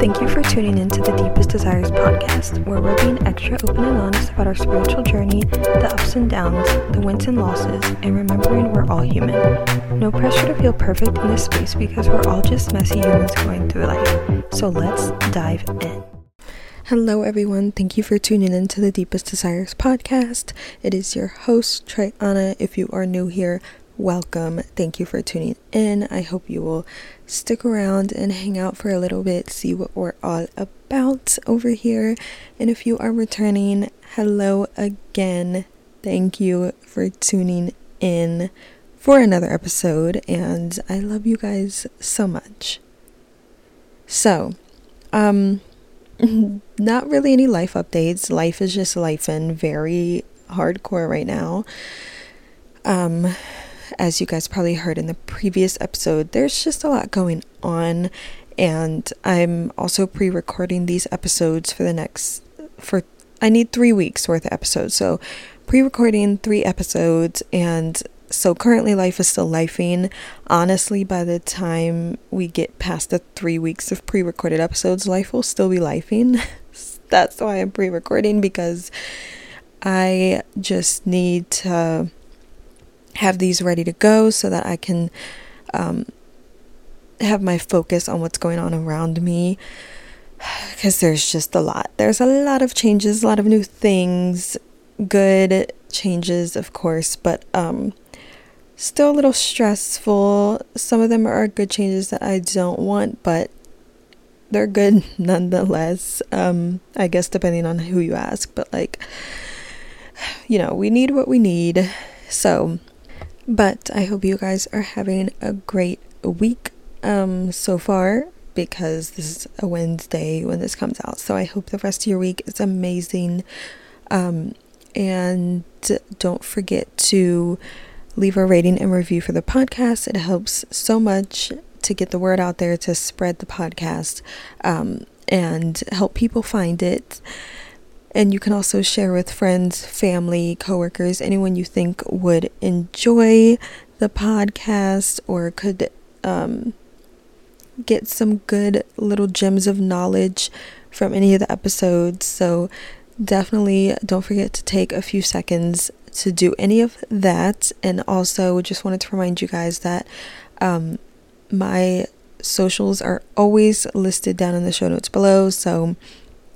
Thank you for tuning in to the Deepest Desires podcast, where we're being extra open and honest about our spiritual journey, the ups and downs, the wins and losses, and remembering we're all human. No pressure to feel perfect in this space because we're all just messy humans going through life. So let's dive in. Hello, everyone. Thank you for tuning in to the Deepest Desires podcast. It is your host, Treyana. If you are new here, welcome. Thank you for tuning in. I hope you will stick around and hang out for a little bit, see what we're all about over here. And if you are returning, hello again. Thank you for tuning in for another episode, and I love you guys so much. So, um, not really any life updates. Life is just life and very hardcore right now. Um, as you guys probably heard in the previous episode, there's just a lot going on. And I'm also pre recording these episodes for the next, for, I need three weeks worth of episodes. So pre recording three episodes. And so currently life is still lifing. Honestly, by the time we get past the three weeks of pre recorded episodes, life will still be lifing. That's why I'm pre recording because I just need to have these ready to go so that I can um, have my focus on what's going on around me because there's just a lot. There's a lot of changes, a lot of new things, good changes, of course, but um, still a little stressful. Some of them are good changes that I don't want, but they're good nonetheless. Um, I guess depending on who you ask, but like, you know, we need what we need. So but I hope you guys are having a great week um, so far because this is a Wednesday when this comes out. So I hope the rest of your week is amazing. Um, and don't forget to leave a rating and review for the podcast. It helps so much to get the word out there to spread the podcast um, and help people find it. And you can also share with friends, family, coworkers, anyone you think would enjoy the podcast or could um, get some good little gems of knowledge from any of the episodes. So definitely don't forget to take a few seconds to do any of that. And also, just wanted to remind you guys that um, my socials are always listed down in the show notes below. So,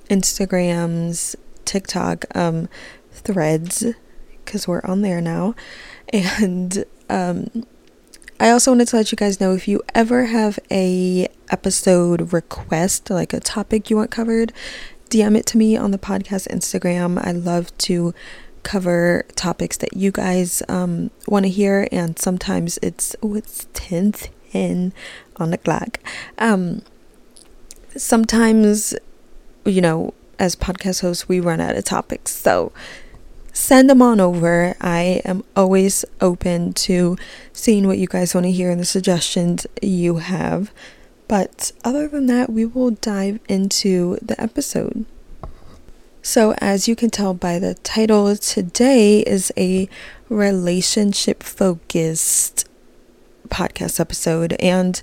Instagrams, TikTok, um, threads, because we're on there now. And um, I also wanted to let you guys know if you ever have a episode request, like a topic you want covered, DM it to me on the podcast Instagram. I love to cover topics that you guys um, want to hear, and sometimes it's oh, it's in on the clock. Um, sometimes, you know, as podcast hosts, we run out of topics. So send them on over. I am always open to seeing what you guys want to hear and the suggestions you have. But other than that, we will dive into the episode. So, as you can tell by the title, today is a relationship focused podcast episode. And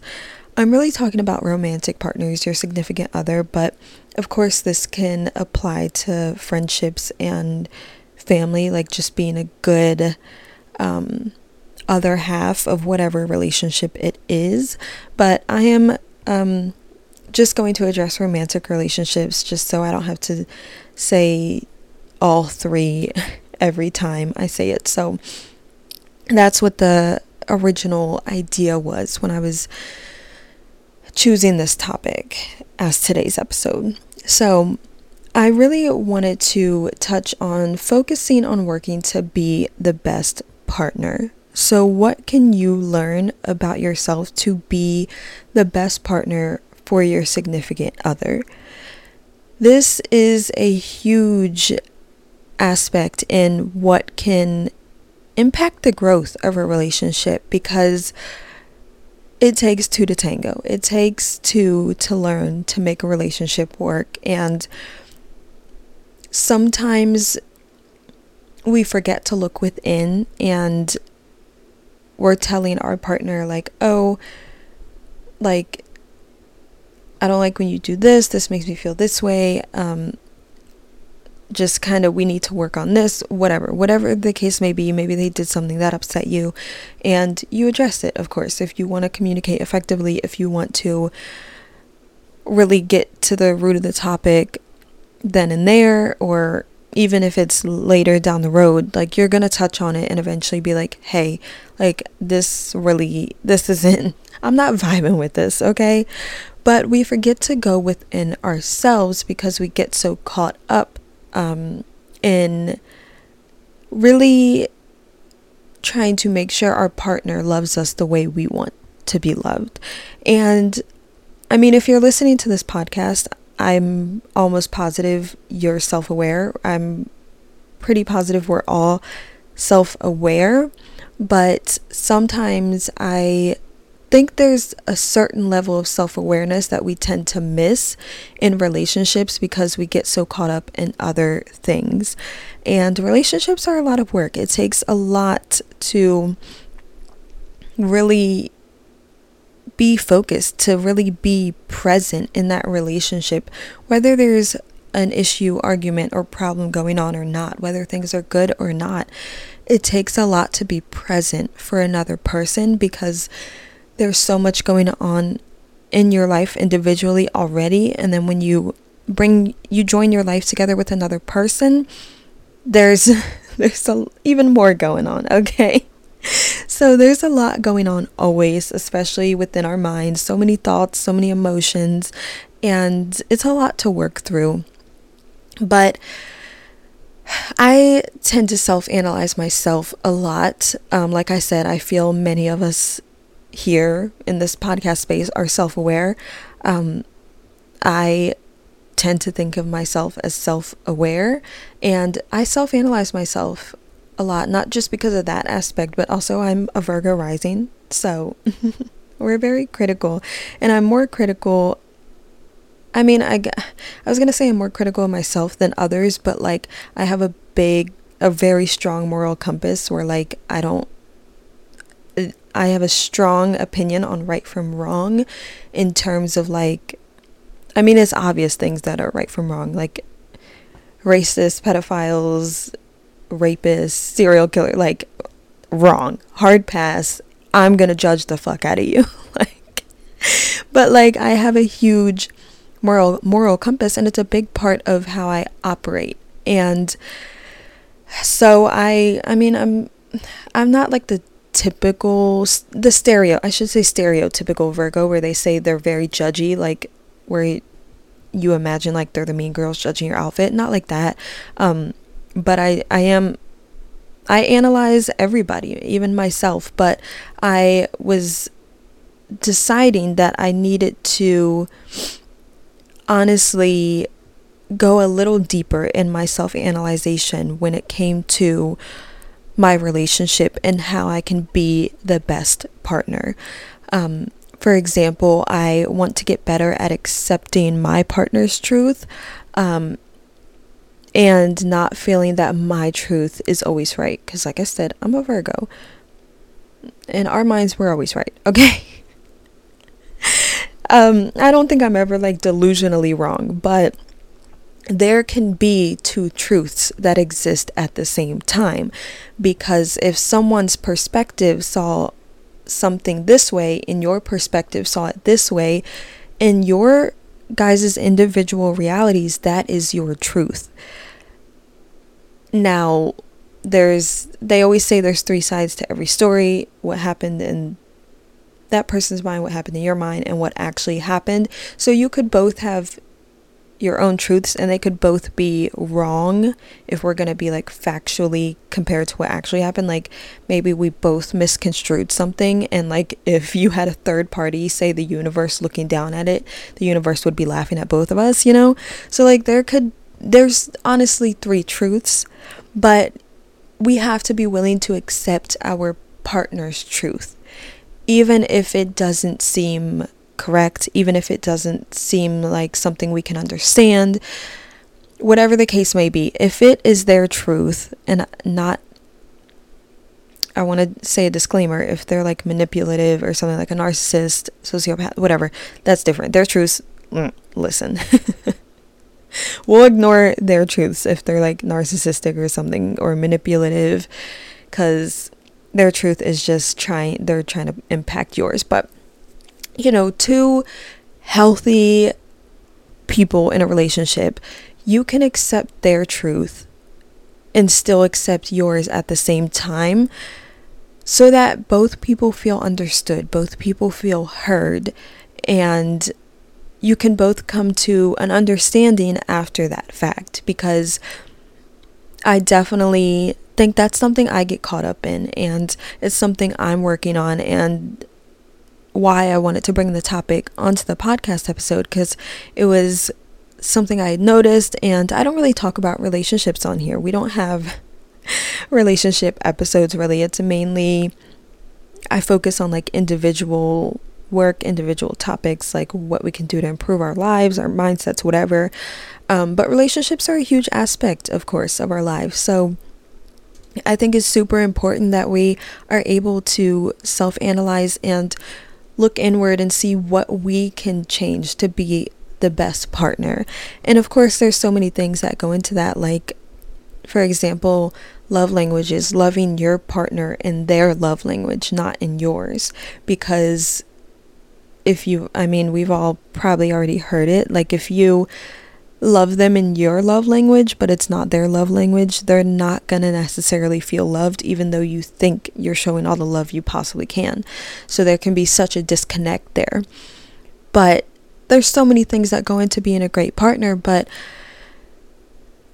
I'm really talking about romantic partners, your significant other, but of course, this can apply to friendships and family, like just being a good um, other half of whatever relationship it is. But I am um, just going to address romantic relationships just so I don't have to say all three every time I say it. So that's what the original idea was when I was choosing this topic as today's episode. So, I really wanted to touch on focusing on working to be the best partner. So, what can you learn about yourself to be the best partner for your significant other? This is a huge aspect in what can impact the growth of a relationship because it takes two to tango. It takes two to learn to make a relationship work. And sometimes we forget to look within and we're telling our partner, like, oh, like, I don't like when you do this. This makes me feel this way. Um, just kind of, we need to work on this, whatever. Whatever the case may be, maybe they did something that upset you and you address it, of course. If you want to communicate effectively, if you want to really get to the root of the topic then and there, or even if it's later down the road, like you're going to touch on it and eventually be like, hey, like this really, this isn't, I'm not vibing with this, okay? But we forget to go within ourselves because we get so caught up um, in really trying to make sure our partner loves us the way we want to be loved. And I mean, if you're listening to this podcast, I'm almost positive you're self aware. I'm pretty positive we're all self aware, but sometimes I think there's a certain level of self awareness that we tend to miss in relationships because we get so caught up in other things. And relationships are a lot of work, it takes a lot to really be focused, to really be present in that relationship, whether there's an issue, argument, or problem going on or not, whether things are good or not. It takes a lot to be present for another person because there's so much going on in your life individually already. And then when you bring, you join your life together with another person, there's, there's a, even more going on, okay? so there's a lot going on always, especially within our minds. So many thoughts, so many emotions, and it's a lot to work through. But I tend to self analyze myself a lot. Um, like I said, I feel many of us here in this podcast space are self aware. Um, I tend to think of myself as self aware, and I self analyze myself a lot, not just because of that aspect, but also I'm a Virgo rising. So we're very critical. And I'm more critical. I mean, I, I was to say I'm more critical of myself than others, but like I have a big, a very strong moral compass where like I don't, I have a strong opinion on right from wrong in terms of like, I mean, it's obvious things that are right from wrong, like racist, pedophiles, rapists, serial killer, like wrong. Hard pass. I'm going to judge the fuck out of you. like but like I have a huge moral moral compass and it's a big part of how I operate. And so I I mean I'm I'm not like the typical the stereo I should say stereotypical Virgo where they say they're very judgy like where you imagine like they're the mean girls judging your outfit. Not like that. Um but I, I am I analyze everybody, even myself, but I was deciding that I needed to honestly go a little deeper in my self analyzation when it came to my relationship and how I can be the best partner. Um, for example, I want to get better at accepting my partner's truth. Um, and not feeling that my truth is always right. Because, like I said, I'm a Virgo. In our minds, we're always right, okay? um, I don't think I'm ever like delusionally wrong, but there can be two truths that exist at the same time. Because if someone's perspective saw something this way, in your perspective saw it this way, in your guys' individual realities, that is your truth. Now, there's, they always say there's three sides to every story what happened in that person's mind, what happened in your mind, and what actually happened. So you could both have your own truths and they could both be wrong if we're going to be like factually compared to what actually happened. Like maybe we both misconstrued something and like if you had a third party say the universe looking down at it the universe would be laughing at both of us you know? So like there could there's honestly three truths but we have to be willing to accept our partner's truth even if it doesn't seem correct, even if it doesn't seem like something we can understand. Whatever the case may be, if it is their truth and not I want to say a disclaimer if they're like manipulative or something like a narcissist, sociopath, whatever, that's different. Their truth, mm, listen. we'll ignore their truths if they're like narcissistic or something or manipulative cuz their truth is just trying they're trying to impact yours. But you know, two healthy people in a relationship, you can accept their truth and still accept yours at the same time so that both people feel understood, both people feel heard, and you can both come to an understanding after that fact because I definitely think that's something I get caught up in and it's something I'm working on and why I wanted to bring the topic onto the podcast episode because it was something I had noticed and I don't really talk about relationships on here. We don't have relationship episodes really. It's mainly I focus on like individual work, individual topics, like what we can do to improve our lives, our mindsets, whatever. Um, but relationships are a huge aspect, of course, of our lives. So I think it's super important that we are able to self analyze and look inward and see what we can change to be the best partner. And of course, there's so many things that go into that, like, for example, love languages, loving your partner in their love language, not in yours. Because if you, I mean, we've all probably already heard it. Like, if you love them in your love language, but it's not their love language, they're not going to necessarily feel loved, even though you think you're showing all the love you possibly can. So there can be such a disconnect there. But there's so many things that go into being a great partner, but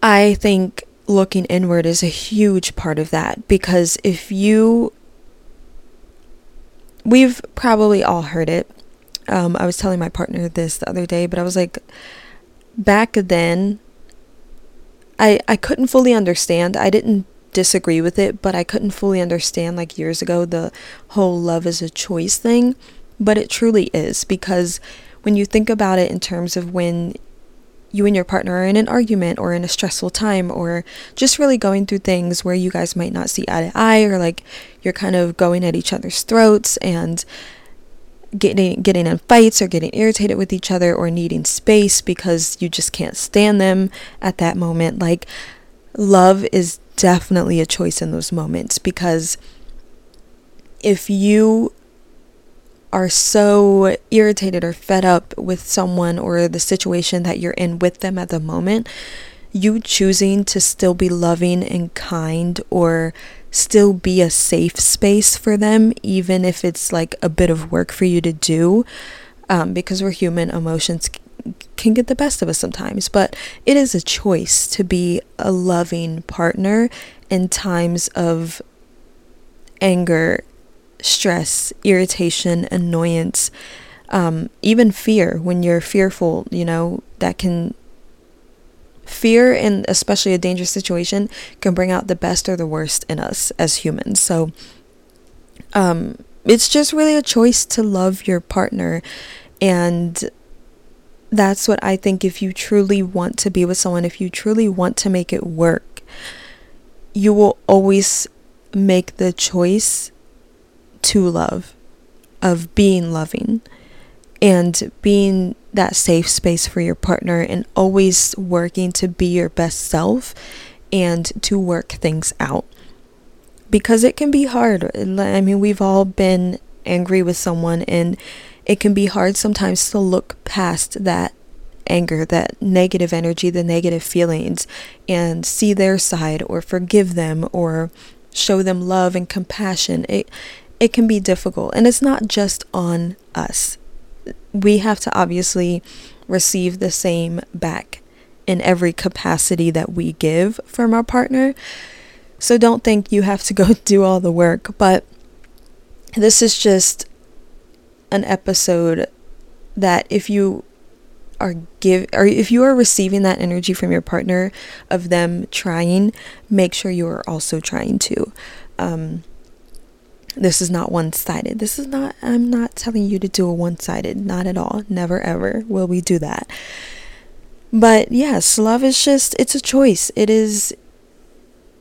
I think looking inward is a huge part of that because if you we've probably all heard it. Um, I was telling my partner this the other day, but I was like, back then I I couldn't fully understand. I didn't disagree with it, but I couldn't fully understand like years ago the whole love is a choice thing, but it truly is because when you think about it in terms of when you and your partner are in an argument or in a stressful time or just really going through things where you guys might not see eye to eye or like you're kind of going at each other's throats and getting getting in fights or getting irritated with each other or needing space because you just can't stand them at that moment. Like love is definitely a choice in those moments because if you are so irritated or fed up with someone or the situation that you're in with them at the moment you choosing to still be loving and kind or still be a safe space for them, even if it's like a bit of work for you to do, um, because we're human, emotions can get the best of us sometimes. But it is a choice to be a loving partner in times of anger, stress, irritation, annoyance. Um, even fear when you're fearful you know that can fear and especially a dangerous situation can bring out the best or the worst in us as humans. So um it's just really a choice to love your partner and that's what I think if you truly want to be with someone, if you truly want to make it work, you will always make the choice to love, of being loving and being that safe space for your partner and always working to be your best self and to work things out. Because it can be hard. I mean, we've all been angry with someone, and it can be hard sometimes to look past that anger, that negative energy, the negative feelings, and see their side or forgive them or show them love and compassion. It it can be difficult, and it's not just on us we have to obviously receive the same back in every capacity that we give from our partner. So don't think you have to go do all the work, but this is just an episode that if you are give or if you are receiving that energy from your partner of them trying, make sure you are also trying to. Um, this is not one sided. This is not, I'm not telling you to do a one sided, not at all. Never ever will we do that. But yes, love is just, it's a choice. It is,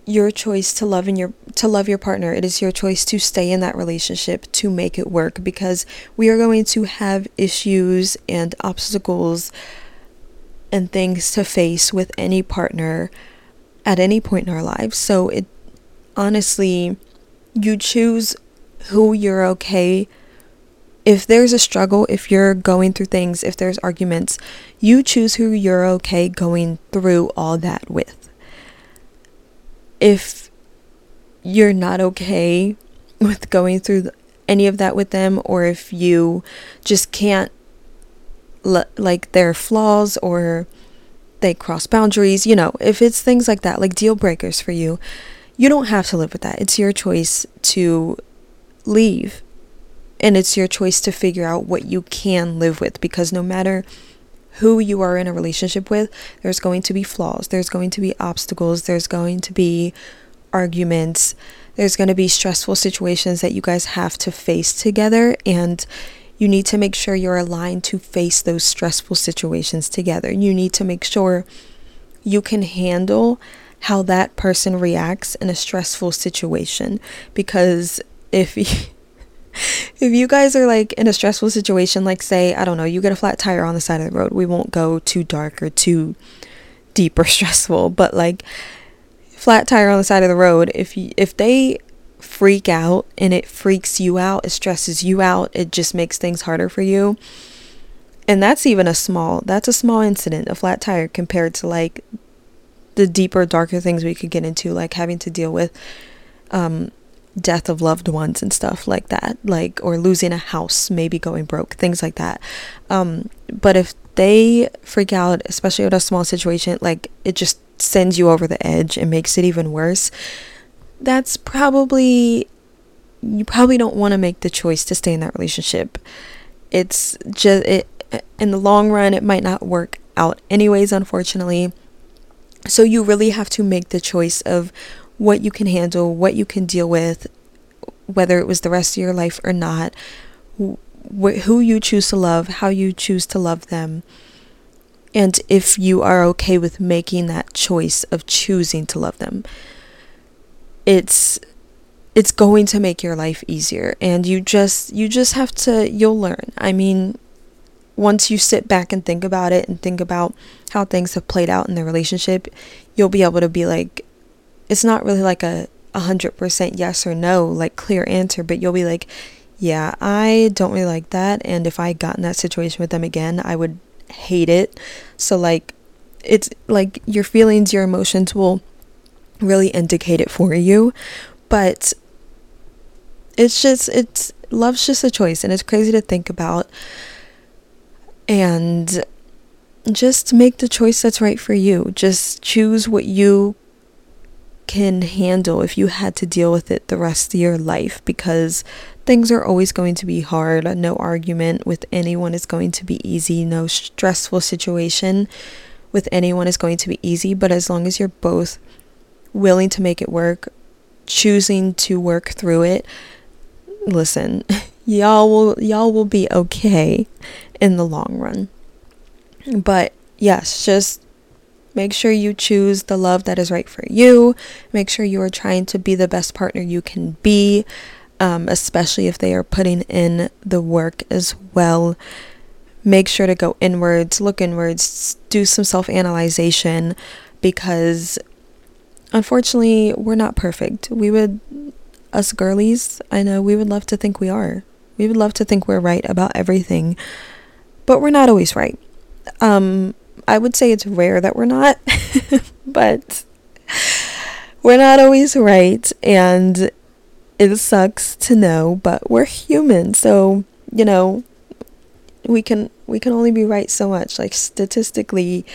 your choice to love in your to love your partner. It is your choice to stay in that relationship to make it work because we are going to have issues and obstacles and things to face with any partner at any point in our lives. So it honestly you choose who you're okay if there's a struggle, if you're going through things, if there's arguments, you choose who you're okay going through all that with. If you're not okay with going through any of that with them, or if you just can't, like, their flaws or they cross boundaries, you know, if it's things like that, like deal breakers for you, you don't have to live with that. It's your choice to leave and it's your choice to figure out what you can live with because no matter who you are in a relationship with, there's going to be flaws, there's going to be obstacles, there's going to be arguments, there's going to be stressful situations that you guys have to face together. And you need to make sure you're aligned to face those stressful situations together. You need to make sure you can handle how that person reacts in a stressful situation because if if you guys are like in a stressful situation, like say, I don't know, you get a flat tire on the side of the road, we won't go too dark or too deep or stressful, but like flat tire on the side of the road, if you, if they freak out and it freaks you out, it stresses you out, it just makes things harder for you. And that's even a small, that's a small incident, a flat tire compared to like the deeper, darker things we could get into, like having to deal with um, death of loved ones and stuff like that, like or losing a house, maybe going broke, things like that. Um, but if they freak out, especially with a small situation, like it just sends you over the edge and makes it even worse. That's probably you probably don't want to make the choice to stay in that relationship. It's just it in the long run it might not work out anyways unfortunately. So you really have to make the choice of what you can handle, what you can deal with, whether it was the rest of your life or not, wh- who you choose to love, how you choose to love them, and if you are okay with making that choice of choosing to love them. It's it's going to make your life easier and you just you just have to you'll learn. I mean, once you sit back and think about it and think about how things have played out in the relationship, you'll be able to be like, it's not really like a 100% yes or no, like clear answer, but you'll be like, yeah, I don't really like that. And if I got in that situation with them again, I would hate it. So, like, it's like your feelings, your emotions will really indicate it for you. But it's just, it's, love's just a choice. And it's crazy to think about. And just make the choice that's right for you. Just choose what you can handle if you had to deal with it the rest of your life because things are always going to be hard. No argument with anyone is going to be easy. No stressful situation with anyone is going to be easy. But as long as you're both willing to make it work, choosing to work through it, listen, y'all will y'all will be okay in the long run. But yes, just Make sure you choose the love that is right for you. Make sure you are trying to be the best partner you can be, um, especially if they are putting in the work as well. Make sure to go inwards, look inwards, do some self analyzation because unfortunately, we're not perfect. We would, us girlies, I know we would love to think we are. We would love to think we're right about everything, but we're not always right. Um, I would say it's rare that we're not, but we're not always right. And it sucks to know, but we're human. So, you know, we can we can only be right so much. Like statistically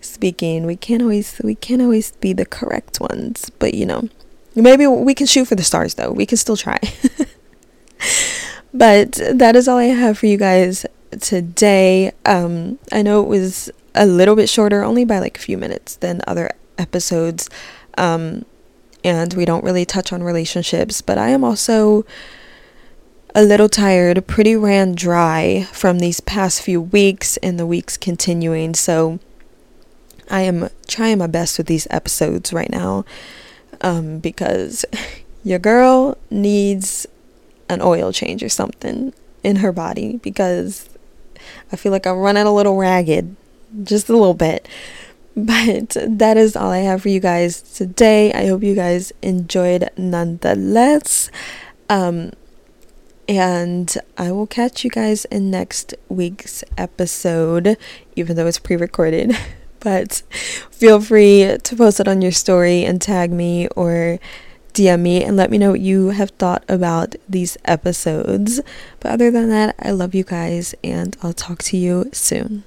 speaking, we can't always we can't always be the correct ones. But you know, maybe we can shoot for the stars though. We can still try. but that is all I have for you guys today. Um, I know it was a little bit shorter, only by like a few minutes than other episodes. Um, and we don't really touch on relationships, but I am also a little tired, pretty ran dry from these past few weeks and the weeks continuing. So I am trying my best with these episodes right now um, because your girl needs an oil change or something in her body because I feel like I'm running a little ragged, just a little bit. But that is all I have for you guys today. I hope you guys enjoyed nonetheless. Um, and I will catch you guys in next week's episode, even though it's pre recorded. but feel free to post it on your story and tag me or DM me and let me know what you have thought about these episodes. But other than that, I love you guys and I'll talk to you soon.